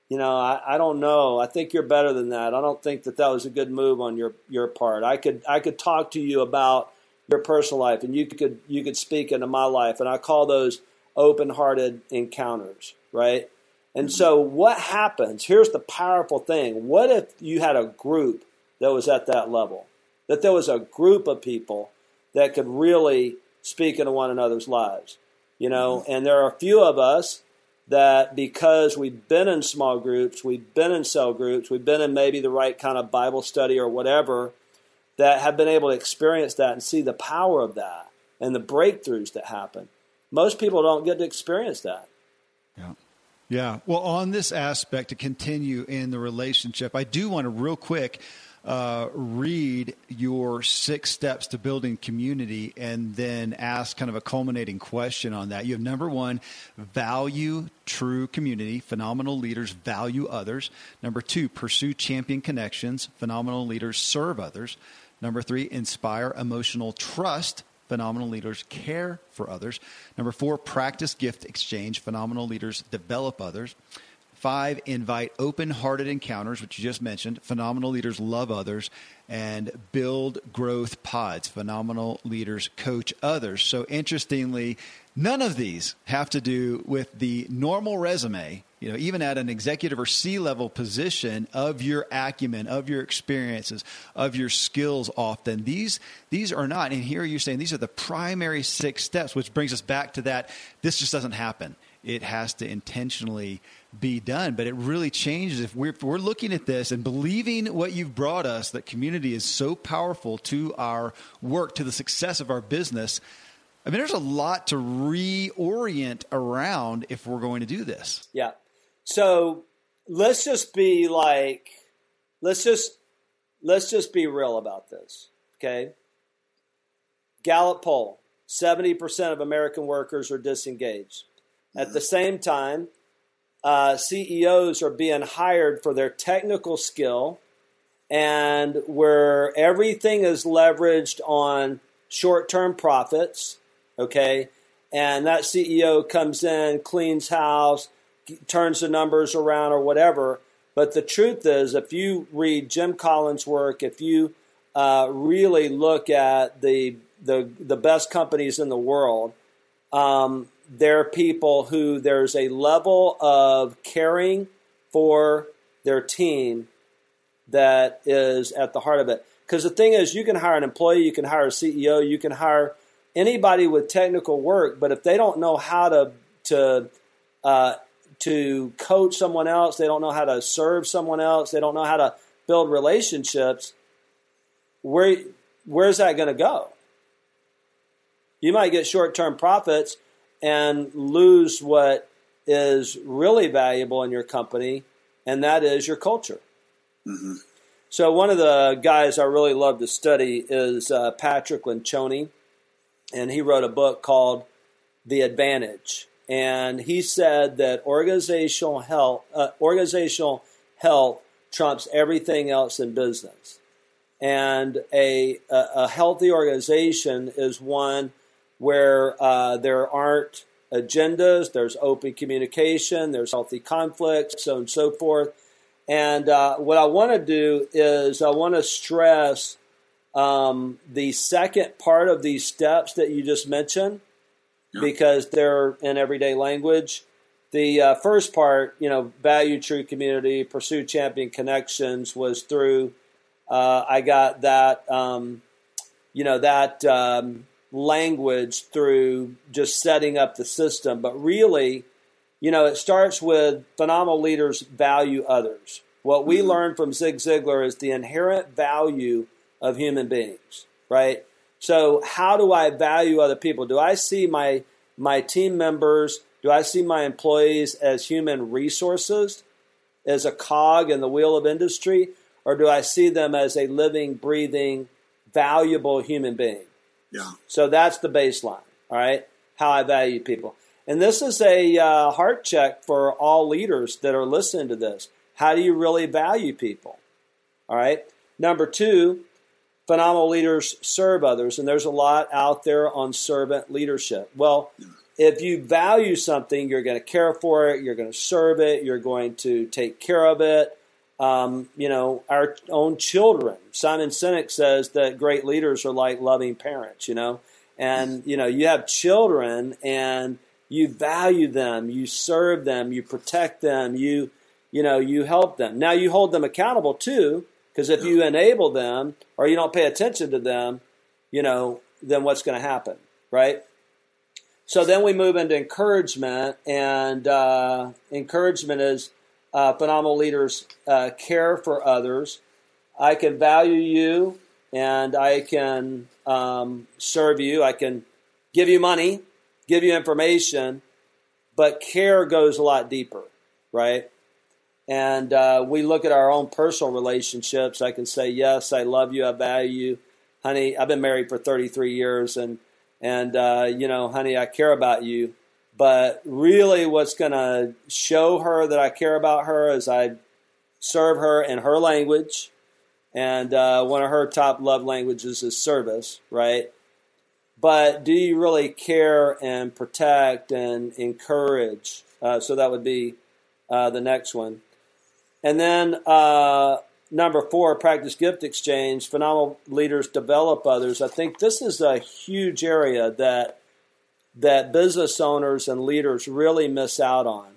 you know, I, I don't know. I think you're better than that. I don't think that that was a good move on your your part. I could I could talk to you about your personal life, and you could you could speak into my life, and I call those open-hearted encounters, right? And mm-hmm. so, what happens? Here's the powerful thing. What if you had a group that was at that level? That there was a group of people that could really speak into one another's lives, you know? Mm-hmm. And there are a few of us that because we've been in small groups, we've been in cell groups, we've been in maybe the right kind of Bible study or whatever, that have been able to experience that and see the power of that and the breakthroughs that happen. Most people don't get to experience that. Yeah. Yeah. Well, on this aspect, to continue in the relationship, I do want to real quick uh, read your six steps to building community and then ask kind of a culminating question on that. You have number one, value true community. Phenomenal leaders value others. Number two, pursue champion connections. Phenomenal leaders serve others. Number three, inspire emotional trust. Phenomenal leaders care for others. Number four, practice gift exchange. Phenomenal leaders develop others. Five, invite open hearted encounters, which you just mentioned. Phenomenal leaders love others and build growth pods. Phenomenal leaders coach others. So, interestingly, none of these have to do with the normal resume you know, even at an executive or C level position of your acumen, of your experiences, of your skills often. These these are not, and here you're saying these are the primary six steps, which brings us back to that this just doesn't happen. It has to intentionally be done. But it really changes if we're, if we're looking at this and believing what you've brought us, that community is so powerful to our work, to the success of our business I mean, there's a lot to reorient around if we're going to do this. Yeah. So let's just be like, let's just let's just be real about this, okay? Gallup poll: seventy percent of American workers are disengaged. At the same time, uh, CEOs are being hired for their technical skill, and where everything is leveraged on short-term profits okay? And that CEO comes in, cleans house, turns the numbers around or whatever. But the truth is, if you read Jim Collins' work, if you uh, really look at the, the, the best companies in the world, um, there are people who there's a level of caring for their team that is at the heart of it. Because the thing is, you can hire an employee, you can hire a CEO, you can hire anybody with technical work, but if they don't know how to to uh, to coach someone else, they don't know how to serve someone else, they don't know how to build relationships, where where's that going to go? You might get short term profits and lose what is really valuable in your company, and that is your culture. Mm-hmm. So, one of the guys I really love to study is uh, Patrick Lencioni, and he wrote a book called The Advantage. And he said that organizational health, uh, organizational health trumps everything else in business. And a, a, a healthy organization is one where uh, there aren't agendas, there's open communication, there's healthy conflict, so on and so forth. And uh, what I want to do is I want to stress um, the second part of these steps that you just mentioned yeah. because they're in everyday language. The uh, first part, you know, value true community, pursue champion connections was through. Uh, I got that, um, you know, that um, language through just setting up the system. But really, you know, it starts with phenomenal leaders value others. What we mm-hmm. learned from Zig Ziglar is the inherent value of human beings, right? So, how do I value other people? Do I see my my team members? Do I see my employees as human resources, as a cog in the wheel of industry, or do I see them as a living, breathing, valuable human being? Yeah. So that's the baseline, all right? How I value people. And this is a uh, heart check for all leaders that are listening to this. How do you really value people? All right. Number two, phenomenal leaders serve others. And there's a lot out there on servant leadership. Well, if you value something, you're going to care for it, you're going to serve it, you're going to take care of it. Um, you know, our own children. Simon Sinek says that great leaders are like loving parents, you know, and, you know, you have children and you value them, you serve them, you protect them, you, you know, you help them. Now you hold them accountable too, because if you enable them or you don't pay attention to them, you know, then what's going to happen, right? So then we move into encouragement, and uh, encouragement is uh, phenomenal leaders uh, care for others. I can value you and I can um, serve you. I can give you money, give you information, but care goes a lot deeper, right? And uh, we look at our own personal relationships. I can say, yes, I love you, I value you. Honey, I've been married for 33 years, and, and uh, you know, honey, I care about you. But really, what's going to show her that I care about her is I serve her in her language. And uh, one of her top love languages is service, right? But do you really care and protect and encourage? Uh, so that would be uh, the next one. And then uh, number four, practice gift exchange. Phenomenal leaders develop others. I think this is a huge area that that business owners and leaders really miss out on.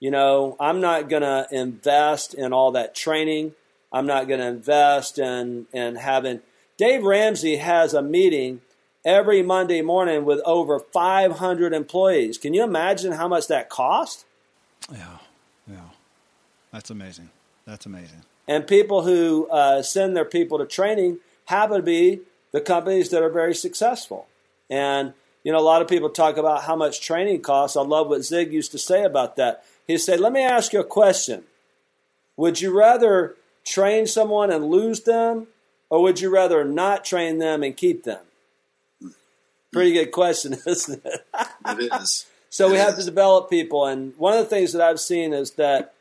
You know, I'm not going to invest in all that training. I'm not going to invest in, in having. Dave Ramsey has a meeting every Monday morning with over 500 employees. Can you imagine how much that cost? Yeah, yeah. That's amazing. That's amazing. And people who uh, send their people to training happen to be the companies that are very successful. And you know, a lot of people talk about how much training costs. I love what Zig used to say about that. He said, Let me ask you a question. Would you rather train someone and lose them, or would you rather not train them and keep them? Pretty good question, isn't it? it is. so it we is. have to develop people. And one of the things that I've seen is that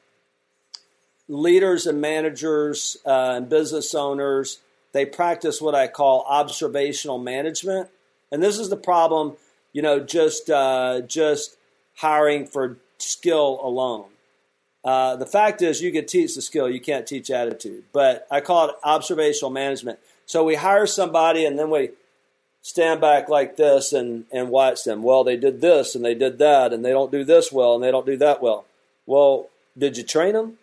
leaders and managers uh, and business owners, they practice what I call observational management and this is the problem, you know, just uh, just hiring for skill alone. Uh, the fact is, you can teach the skill, you can't teach attitude. But I call it observational management. So we hire somebody and then we stand back like this and, and watch them. Well, they did this and they did that, and they don't do this well and they don't do that well. Well, did you train them?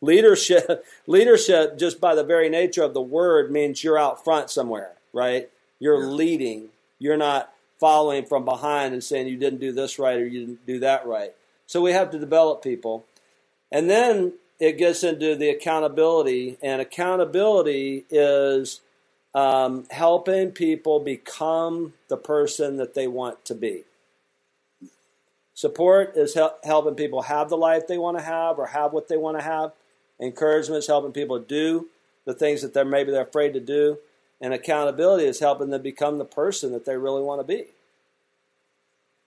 Leadership, leadership, just by the very nature of the word, means you're out front somewhere, right? You're yeah. leading. You're not following from behind and saying you didn't do this right or you didn't do that right. So we have to develop people. And then it gets into the accountability, and accountability is um, helping people become the person that they want to be. Support is hel- helping people have the life they want to have or have what they want to have. Encouragement is helping people do the things that they're maybe they're afraid to do, and accountability is helping them become the person that they really want to be.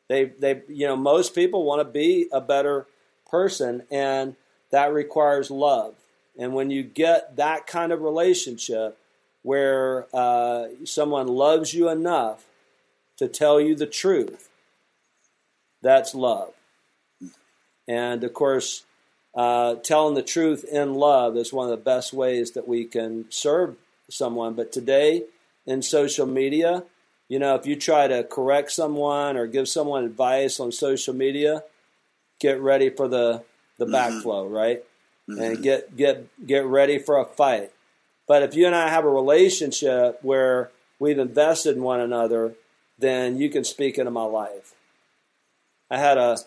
They, they, you know, most people want to be a better person, and that requires love. And when you get that kind of relationship where uh, someone loves you enough to tell you the truth, that's love. And of course, uh, telling the truth in love is one of the best ways that we can serve someone. But today, in social media, you know, if you try to correct someone or give someone advice on social media, get ready for the the mm-hmm. backflow, right? Mm-hmm. And get get get ready for a fight. But if you and I have a relationship where we've invested in one another, then you can speak into my life. I had a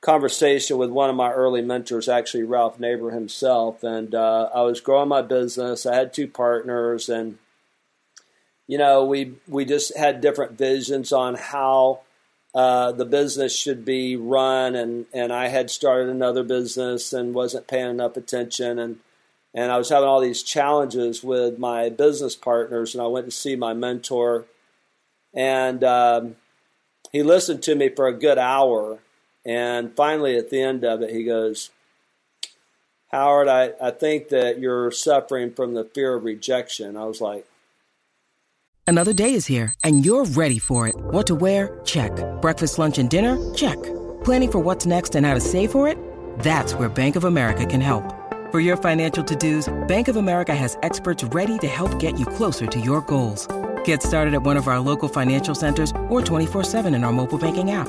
conversation with one of my early mentors, actually Ralph Neighbour himself, and uh, I was growing my business. I had two partners, and you know, we we just had different visions on how uh, the business should be run, and and I had started another business and wasn't paying enough attention, and and I was having all these challenges with my business partners, and I went to see my mentor, and um, he listened to me for a good hour, and finally at the end of it, he goes. Howard, I, I think that you're suffering from the fear of rejection. I was like, Another day is here, and you're ready for it. What to wear? Check. Breakfast, lunch, and dinner? Check. Planning for what's next and how to save for it? That's where Bank of America can help. For your financial to-dos, Bank of America has experts ready to help get you closer to your goals. Get started at one of our local financial centers or 24-7 in our mobile banking app.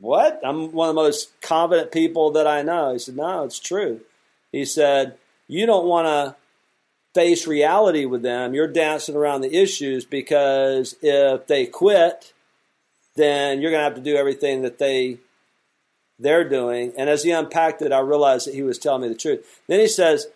what? I'm one of the most confident people that I know. He said, no, it's true. He said, you don't want to face reality with them. You're dancing around the issues because if they quit, then you're going to have to do everything that they they're doing. And as he unpacked it, I realized that he was telling me the truth. Then he says,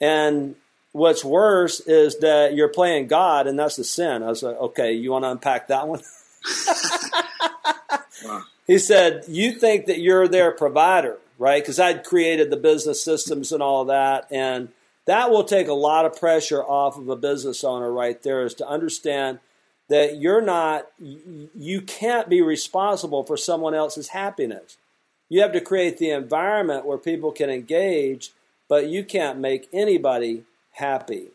and what's worse is that you're playing God, and that's the sin. I was like, okay, you want to unpack that one? wow. He said, You think that you're their provider, right? Because I'd created the business systems and all that. And that will take a lot of pressure off of a business owner right there is to understand that you're not, you can't be responsible for someone else's happiness. You have to create the environment where people can engage, but you can't make anybody happy,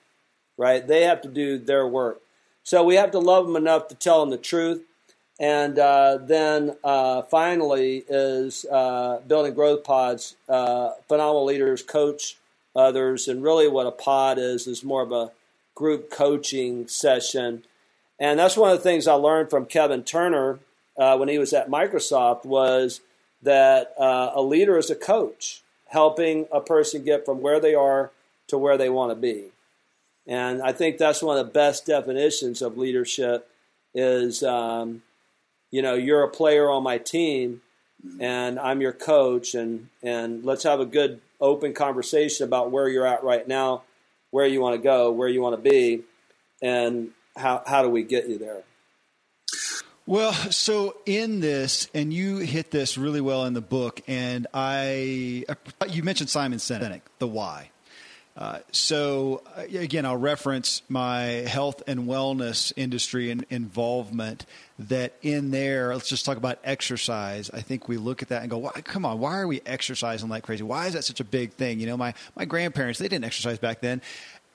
right? They have to do their work. So we have to love them enough to tell them the truth. And uh, then uh, finally is uh, building growth pods. Uh, phenomenal leaders coach others, and really what a pod is is more of a group coaching session. And that's one of the things I learned from Kevin Turner uh, when he was at Microsoft was that uh, a leader is a coach, helping a person get from where they are to where they want to be. And I think that's one of the best definitions of leadership is um, you know, you're a player on my team mm-hmm. and I'm your coach and and let's have a good open conversation about where you're at right now, where you want to go, where you want to be, and how how do we get you there? Well, so in this, and you hit this really well in the book, and I, you mentioned Simon Sinek, the why. Uh, so uh, again, I'll reference my health and wellness industry and involvement. That in there, let's just talk about exercise. I think we look at that and go, "Come on, why are we exercising like crazy? Why is that such a big thing?" You know, my my grandparents they didn't exercise back then.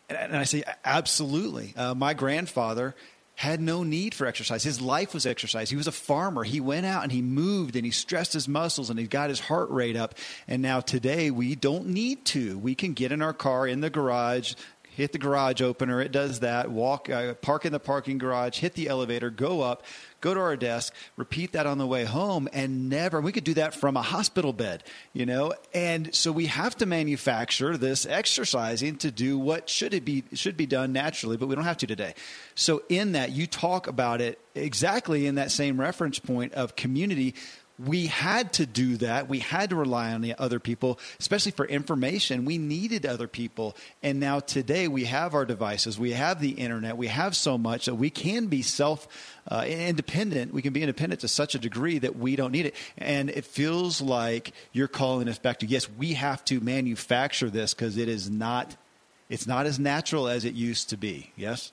And I say, absolutely. Uh, my grandfather had no need for exercise. His life was exercise. He was a farmer. He went out and he moved and he stressed his muscles and he got his heart rate up. And now today we don't need to. We can get in our car in the garage, hit the garage opener. It does that. Walk, uh, park in the parking garage, hit the elevator, go up, go to our desk, repeat that on the way home, and never. We could do that from a hospital bed, you know. And so we have to manufacture this exercising to do what should it be should be done naturally, but we don't have to today. So in that, you talk about it exactly in that same reference point of community we had to do that. We had to rely on the other people, especially for information. We needed other people. And now today we have our devices, we have the internet, we have so much that we can be self uh, independent. We can be independent to such a degree that we don't need it. And it feels like you're calling us back to yes, we have to manufacture this because it is not. It's not as natural as it used to be. Yes.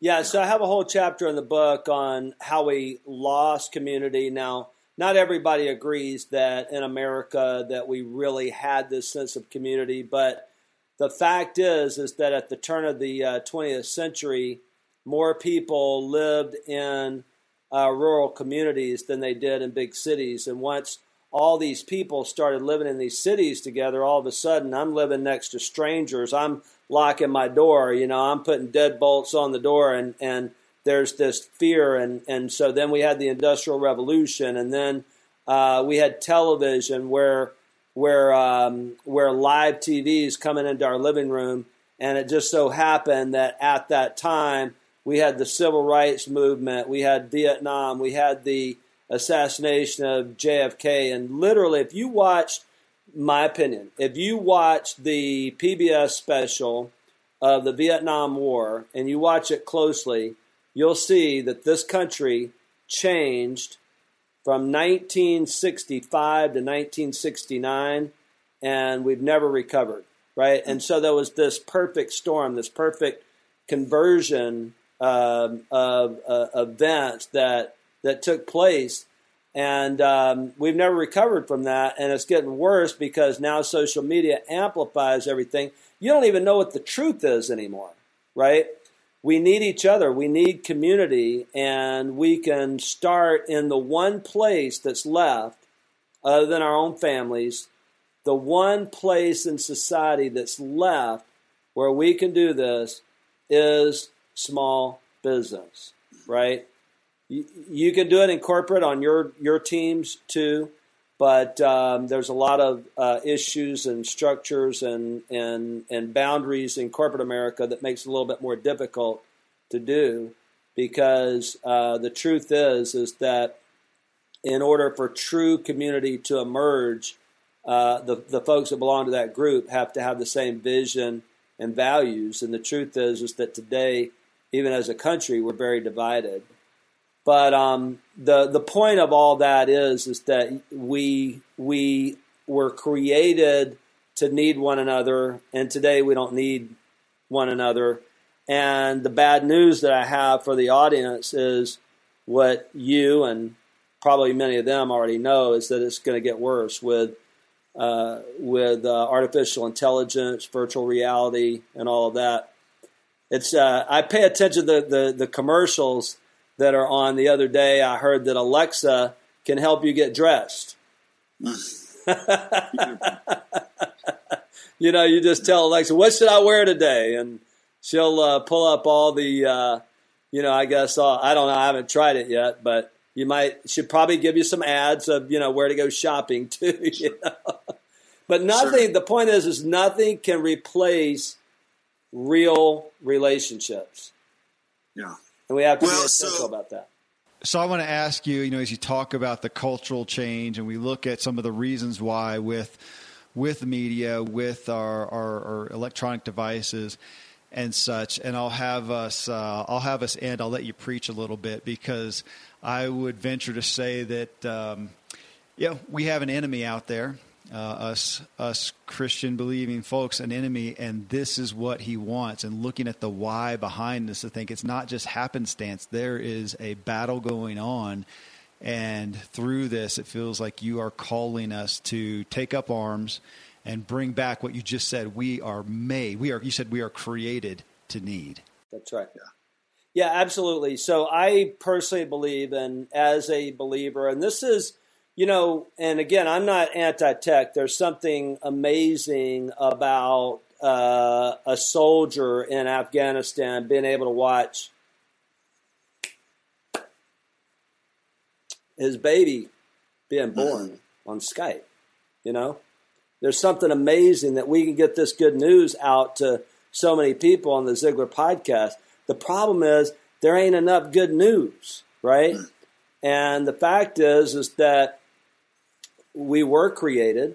Yeah, so I have a whole chapter in the book on how we lost community. Now, not everybody agrees that in America that we really had this sense of community, but the fact is is that at the turn of the uh, 20th century, more people lived in uh, rural communities than they did in big cities. And once all these people started living in these cities together, all of a sudden I'm living next to strangers. I'm locking my door, you know, I'm putting deadbolts on the door and and there's this fear and and so then we had the industrial revolution and then uh, we had television where where um, where live TVs coming into our living room and it just so happened that at that time we had the civil rights movement we had Vietnam we had the assassination of JFK and literally if you watch my opinion if you watch the PBS special of the Vietnam War and you watch it closely you'll see that this country changed from 1965 to 1969, and we've never recovered, right? And so there was this perfect storm, this perfect conversion um, of uh, events that that took place, and um, we've never recovered from that. And it's getting worse because now social media amplifies everything. You don't even know what the truth is anymore, right? We need each other. We need community, and we can start in the one place that's left, other than our own families, the one place in society that's left where we can do this is small business, right? You, you can do it in corporate on your your teams too, but um, there's a lot of uh, issues and structures and, and, and boundaries in corporate America that makes it a little bit more difficult to do because uh, the truth is is that in order for true community to emerge, uh, the, the folks that belong to that group have to have the same vision and values. And the truth is is that today, even as a country, we're very divided. But um, the the point of all that is is that we we were created to need one another, and today we don't need one another. And the bad news that I have for the audience is what you and probably many of them already know is that it's going to get worse with uh, with uh, artificial intelligence, virtual reality, and all of that. It's uh, I pay attention to the, the, the commercials that are on. The other day, I heard that Alexa can help you get dressed. you know, you just tell Alexa, "What should I wear today?" and she'll uh, pull up all the, uh, you know, I guess all, I don't know, I haven't tried it yet, but you might should probably give you some ads of you know where to go shopping too. You know? But nothing. Sure. The point is, is nothing can replace real relationships. Yeah. And we have to well, be essential so, about that. So I want to ask you, you know, as you talk about the cultural change and we look at some of the reasons why with with media, with our, our, our electronic devices and such, and I'll have us uh, I'll have us end. I'll let you preach a little bit because I would venture to say that um, yeah, we have an enemy out there uh, us us Christian believing folks an enemy, and this is what he wants. And looking at the why behind this, I think it's not just happenstance. There is a battle going on, and through this, it feels like you are calling us to take up arms and bring back what you just said. We are made. We are. You said we are created to need. That's right. Yeah. Yeah, absolutely. So I personally believe, and as a believer, and this is, you know, and again, I'm not anti-tech. There's something amazing about uh, a soldier in Afghanistan being able to watch his baby being born on Skype. You know, there's something amazing that we can get this good news out to so many people on the Ziglar podcast. The problem is there ain't enough good news, right? And the fact is, is that we were created.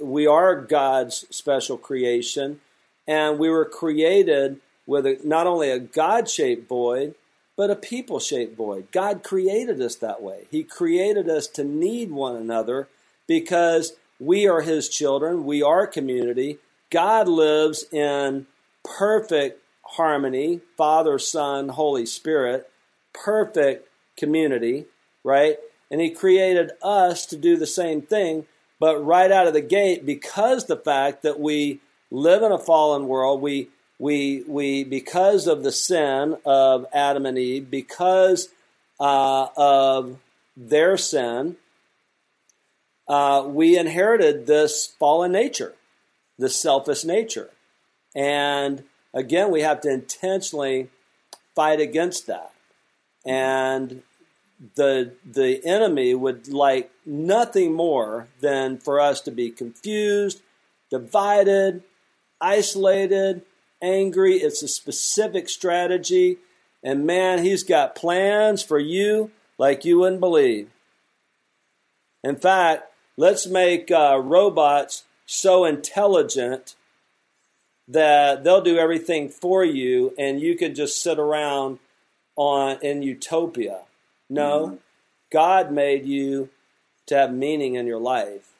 We are God's special creation, and we were created with a, not only a God-shaped void, but a people-shaped void. God created us that way. He created us to need one another because we are His children. We are community. God lives in perfect harmony, Father, Son, Holy Spirit, perfect community, right? And He created us to do the same thing, but right out of the gate, because the fact that we live in a fallen world, we we we because of the sin of Adam and Eve, because uh, of their sin, uh, we inherited this fallen nature, this selfish nature, and again, we have to intentionally fight against that. And the the enemy would like nothing more than for us to be confused, divided, isolated, angry. It's a specific strategy. And man, he's got plans for you like you wouldn't believe. In fact, let's make uh, robots so intelligent that they'll do everything for you and you could just sit around on in utopia. No, mm-hmm. God made you to have meaning in your life.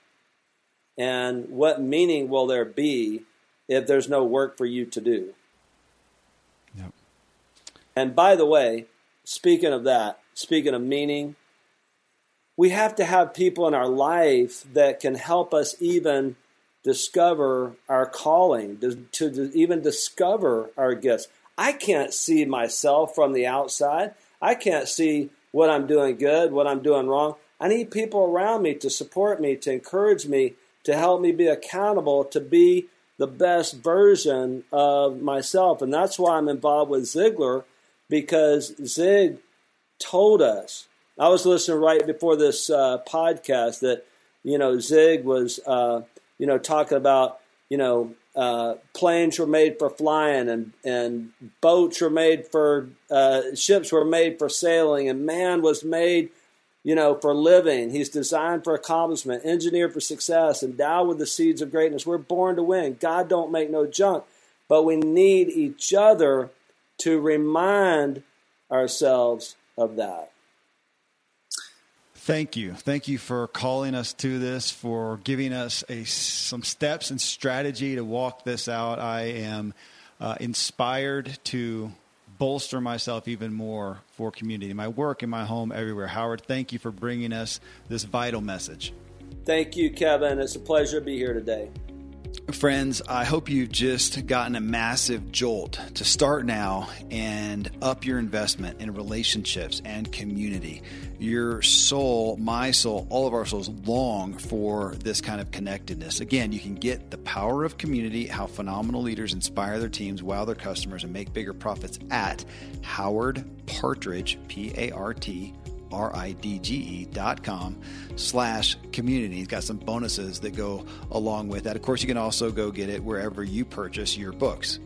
And what meaning will there be if there's no work for you to do? Yep. And by the way, speaking of that, speaking of meaning, we have to have people in our life that can help us even discover our calling, to, to, even discover our gifts. I can't see myself from the outside. I can't see what I'm doing good, what I'm doing wrong. I need people around me to support me, to encourage me, to help me be accountable, to be the best version of myself. And that's why I'm involved with Ziglar because Zig told us. I was listening right before this uh, podcast that, you know, Zig was uh, you know, talking about, you know, uh, planes were made for flying and, and boats were made for, uh, ships were made for sailing and man was made, you know, for living. He's designed for accomplishment, engineered for success, endowed with the seeds of greatness. We're born to win. God don't make no junk, but we need each other to remind ourselves of that. Thank you. Thank you for calling us to this, for giving us a, some steps and strategy to walk this out. I am uh, inspired to bolster myself even more for community, my work, in my home, everywhere. Howard, thank you for bringing us this vital message. Thank you, Kevin. It's a pleasure to be here today. Friends, I hope you've just gotten a massive jolt to start now and up your investment in relationships and community. Your soul, my soul, all of our souls long for this kind of connectedness. Again, you can get the power of community, how phenomenal leaders inspire their teams, wow their customers, and make bigger profits at Howard Partridge, P A R T R-I-D-G-E dot com slash community. He's got some bonuses that go along with that. Of course, you can also go get it wherever you purchase your books.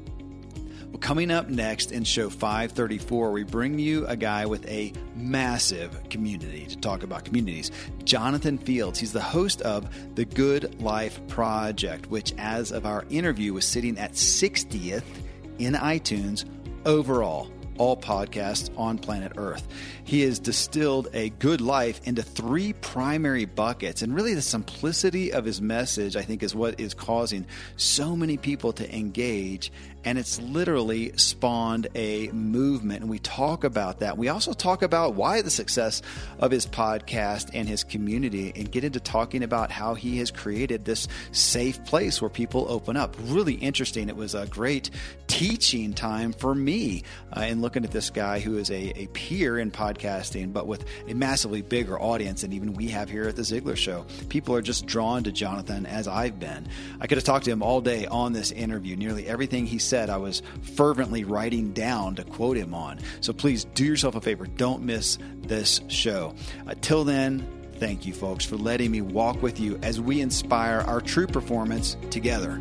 Coming up next in show 534, we bring you a guy with a massive community to talk about communities. Jonathan Fields. He's the host of the Good Life Project, which, as of our interview, was sitting at 60th in iTunes overall all podcasts on planet Earth. He has distilled a good life into three primary buckets. And really, the simplicity of his message, I think, is what is causing so many people to engage and it's literally spawned a movement. And we talk about that. We also talk about why the success of his podcast and his community, and get into talking about how he has created this safe place where people open up. Really interesting. It was a great teaching time for me uh, in looking at this guy who is a, a peer in podcasting, but with a massively bigger audience than even we have here at the Ziglar Show. People are just drawn to Jonathan as I've been. I could have talked to him all day on this interview. Nearly everything he said, I was fervently writing down to quote him on. So please do yourself a favor. Don't miss this show. Uh, till then, thank you, folks, for letting me walk with you as we inspire our true performance together.